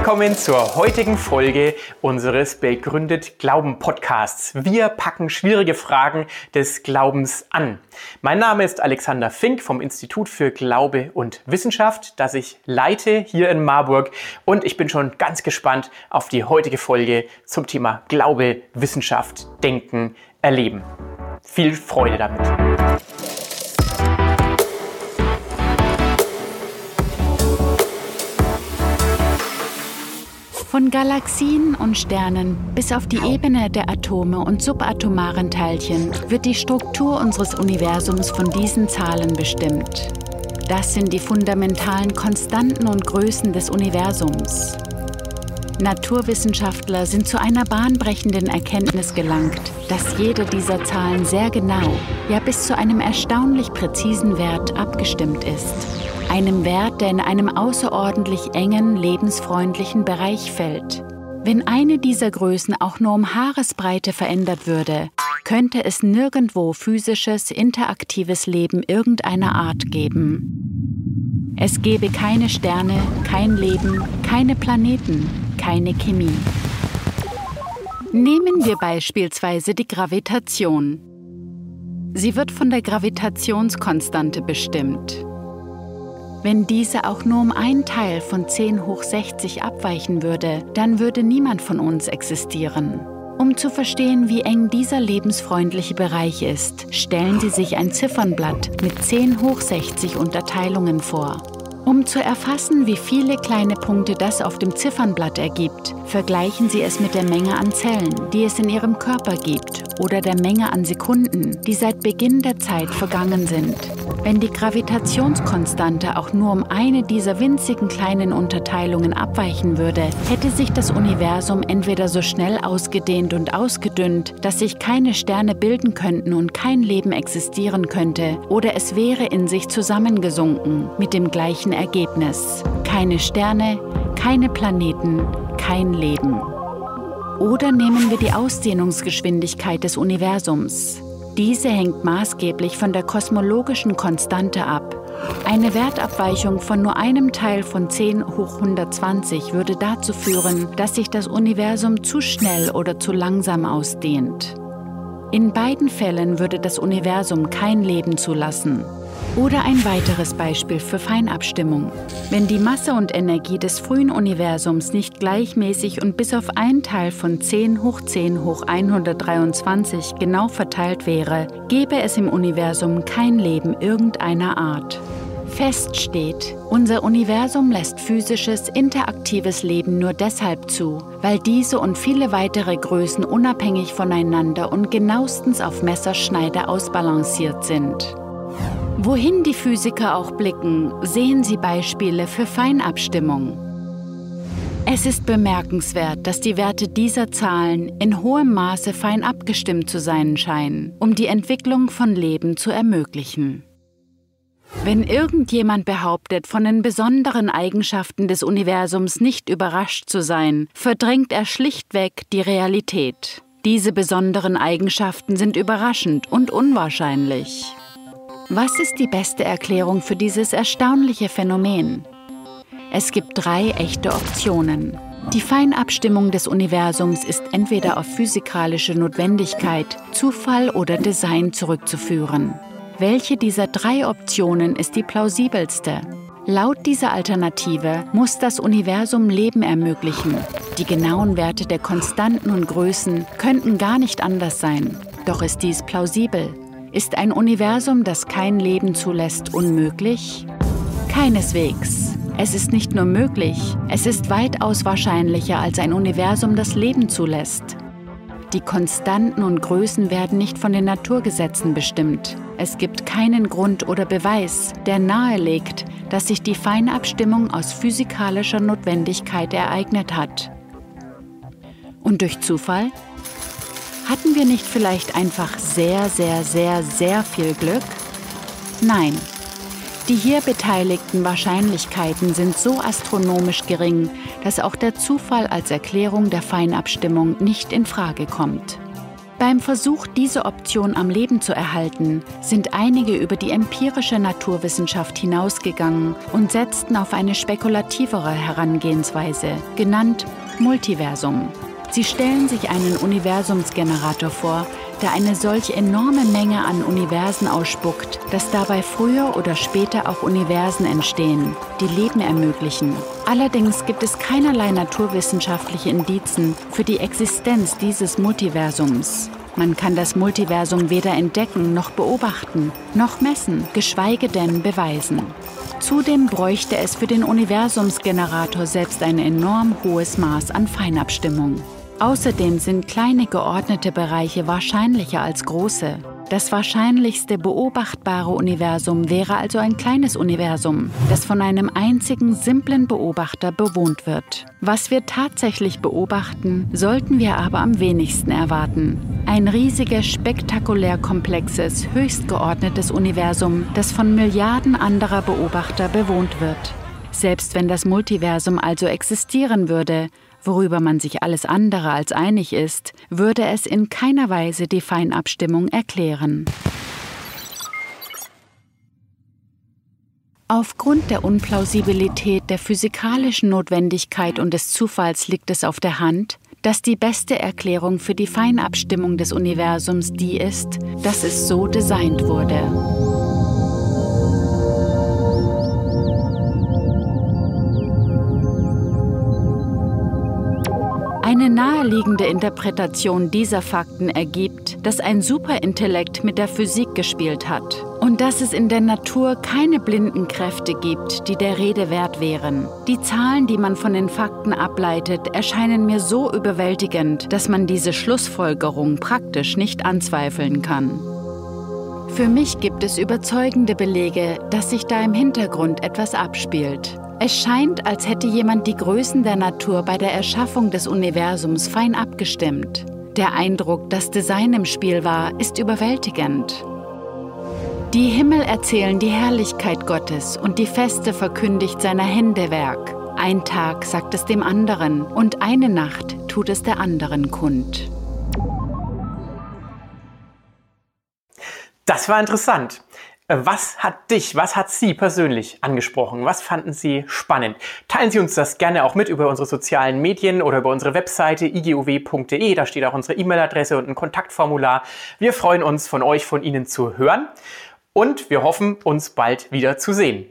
Willkommen zur heutigen Folge unseres Begründet Glauben Podcasts. Wir packen schwierige Fragen des Glaubens an. Mein Name ist Alexander Fink vom Institut für Glaube und Wissenschaft, das ich leite hier in Marburg und ich bin schon ganz gespannt auf die heutige Folge zum Thema Glaube, Wissenschaft, Denken, Erleben. Viel Freude damit. Von Galaxien und Sternen bis auf die Ebene der Atome und subatomaren Teilchen wird die Struktur unseres Universums von diesen Zahlen bestimmt. Das sind die fundamentalen Konstanten und Größen des Universums. Naturwissenschaftler sind zu einer bahnbrechenden Erkenntnis gelangt, dass jede dieser Zahlen sehr genau, ja bis zu einem erstaunlich präzisen Wert abgestimmt ist einem Wert, der in einem außerordentlich engen, lebensfreundlichen Bereich fällt. Wenn eine dieser Größen auch nur um Haaresbreite verändert würde, könnte es nirgendwo physisches, interaktives Leben irgendeiner Art geben. Es gäbe keine Sterne, kein Leben, keine Planeten, keine Chemie. Nehmen wir beispielsweise die Gravitation. Sie wird von der Gravitationskonstante bestimmt. Wenn diese auch nur um einen Teil von 10 hoch 60 abweichen würde, dann würde niemand von uns existieren. Um zu verstehen, wie eng dieser lebensfreundliche Bereich ist, stellen Sie sich ein Ziffernblatt mit 10 hoch 60 Unterteilungen vor. Um zu erfassen, wie viele kleine Punkte das auf dem Ziffernblatt ergibt, vergleichen Sie es mit der Menge an Zellen, die es in Ihrem Körper gibt, oder der Menge an Sekunden, die seit Beginn der Zeit vergangen sind. Wenn die Gravitationskonstante auch nur um eine dieser winzigen kleinen Unterteilungen abweichen würde, hätte sich das Universum entweder so schnell ausgedehnt und ausgedünnt, dass sich keine Sterne bilden könnten und kein Leben existieren könnte, oder es wäre in sich zusammengesunken mit dem gleichen Ergebnis. Keine Sterne, keine Planeten, kein Leben. Oder nehmen wir die Ausdehnungsgeschwindigkeit des Universums. Diese hängt maßgeblich von der kosmologischen Konstante ab. Eine Wertabweichung von nur einem Teil von 10 hoch 120 würde dazu führen, dass sich das Universum zu schnell oder zu langsam ausdehnt. In beiden Fällen würde das Universum kein Leben zulassen. Oder ein weiteres Beispiel für Feinabstimmung. Wenn die Masse und Energie des frühen Universums nicht gleichmäßig und bis auf ein Teil von 10 hoch 10 hoch 123 genau verteilt wäre, gäbe es im Universum kein Leben irgendeiner Art. Fest steht, unser Universum lässt physisches, interaktives Leben nur deshalb zu, weil diese und viele weitere Größen unabhängig voneinander und genauestens auf Messerschneide ausbalanciert sind. Wohin die Physiker auch blicken, sehen sie Beispiele für Feinabstimmung. Es ist bemerkenswert, dass die Werte dieser Zahlen in hohem Maße fein abgestimmt zu sein scheinen, um die Entwicklung von Leben zu ermöglichen. Wenn irgendjemand behauptet, von den besonderen Eigenschaften des Universums nicht überrascht zu sein, verdrängt er schlichtweg die Realität. Diese besonderen Eigenschaften sind überraschend und unwahrscheinlich. Was ist die beste Erklärung für dieses erstaunliche Phänomen? Es gibt drei echte Optionen. Die Feinabstimmung des Universums ist entweder auf physikalische Notwendigkeit, Zufall oder Design zurückzuführen. Welche dieser drei Optionen ist die plausibelste? Laut dieser Alternative muss das Universum Leben ermöglichen. Die genauen Werte der Konstanten und Größen könnten gar nicht anders sein. Doch ist dies plausibel. Ist ein Universum, das kein Leben zulässt, unmöglich? Keineswegs. Es ist nicht nur möglich, es ist weitaus wahrscheinlicher als ein Universum, das Leben zulässt. Die Konstanten und Größen werden nicht von den Naturgesetzen bestimmt. Es gibt keinen Grund oder Beweis, der nahelegt, dass sich die Feinabstimmung aus physikalischer Notwendigkeit ereignet hat. Und durch Zufall? Hatten wir nicht vielleicht einfach sehr, sehr, sehr, sehr viel Glück? Nein. Die hier beteiligten Wahrscheinlichkeiten sind so astronomisch gering, dass auch der Zufall als Erklärung der Feinabstimmung nicht in Frage kommt. Beim Versuch, diese Option am Leben zu erhalten, sind einige über die empirische Naturwissenschaft hinausgegangen und setzten auf eine spekulativere Herangehensweise, genannt Multiversum. Sie stellen sich einen Universumsgenerator vor, der eine solch enorme Menge an Universen ausspuckt, dass dabei früher oder später auch Universen entstehen, die Leben ermöglichen. Allerdings gibt es keinerlei naturwissenschaftliche Indizen für die Existenz dieses Multiversums. Man kann das Multiversum weder entdecken noch beobachten, noch messen, geschweige denn beweisen. Zudem bräuchte es für den Universumsgenerator selbst ein enorm hohes Maß an Feinabstimmung. Außerdem sind kleine geordnete Bereiche wahrscheinlicher als große. Das wahrscheinlichste beobachtbare Universum wäre also ein kleines Universum, das von einem einzigen simplen Beobachter bewohnt wird. Was wir tatsächlich beobachten, sollten wir aber am wenigsten erwarten. Ein riesiges, spektakulär komplexes, höchst geordnetes Universum, das von Milliarden anderer Beobachter bewohnt wird. Selbst wenn das Multiversum also existieren würde, worüber man sich alles andere als einig ist, würde es in keiner Weise die Feinabstimmung erklären. Aufgrund der Unplausibilität der physikalischen Notwendigkeit und des Zufalls liegt es auf der Hand, dass die beste Erklärung für die Feinabstimmung des Universums die ist, dass es so designt wurde. Naheliegende Interpretation dieser Fakten ergibt, dass ein Superintellekt mit der Physik gespielt hat und dass es in der Natur keine blinden Kräfte gibt, die der Rede wert wären. Die Zahlen, die man von den Fakten ableitet, erscheinen mir so überwältigend, dass man diese Schlussfolgerung praktisch nicht anzweifeln kann. Für mich gibt es überzeugende Belege, dass sich da im Hintergrund etwas abspielt. Es scheint, als hätte jemand die Größen der Natur bei der Erschaffung des Universums fein abgestimmt. Der Eindruck, dass Design im Spiel war, ist überwältigend. Die Himmel erzählen die Herrlichkeit Gottes und die Feste verkündigt seiner Hände Werk. Ein Tag sagt es dem anderen und eine Nacht tut es der anderen kund. Das war interessant. Äh, was hat dich, was hat Sie persönlich angesprochen? Was fanden Sie spannend? Teilen Sie uns das gerne auch mit über unsere sozialen Medien oder über unsere Webseite iguw.de. Da steht auch unsere E-Mail-Adresse und ein Kontaktformular. Wir freuen uns, von euch, von Ihnen zu hören und wir hoffen, uns bald wieder zu sehen.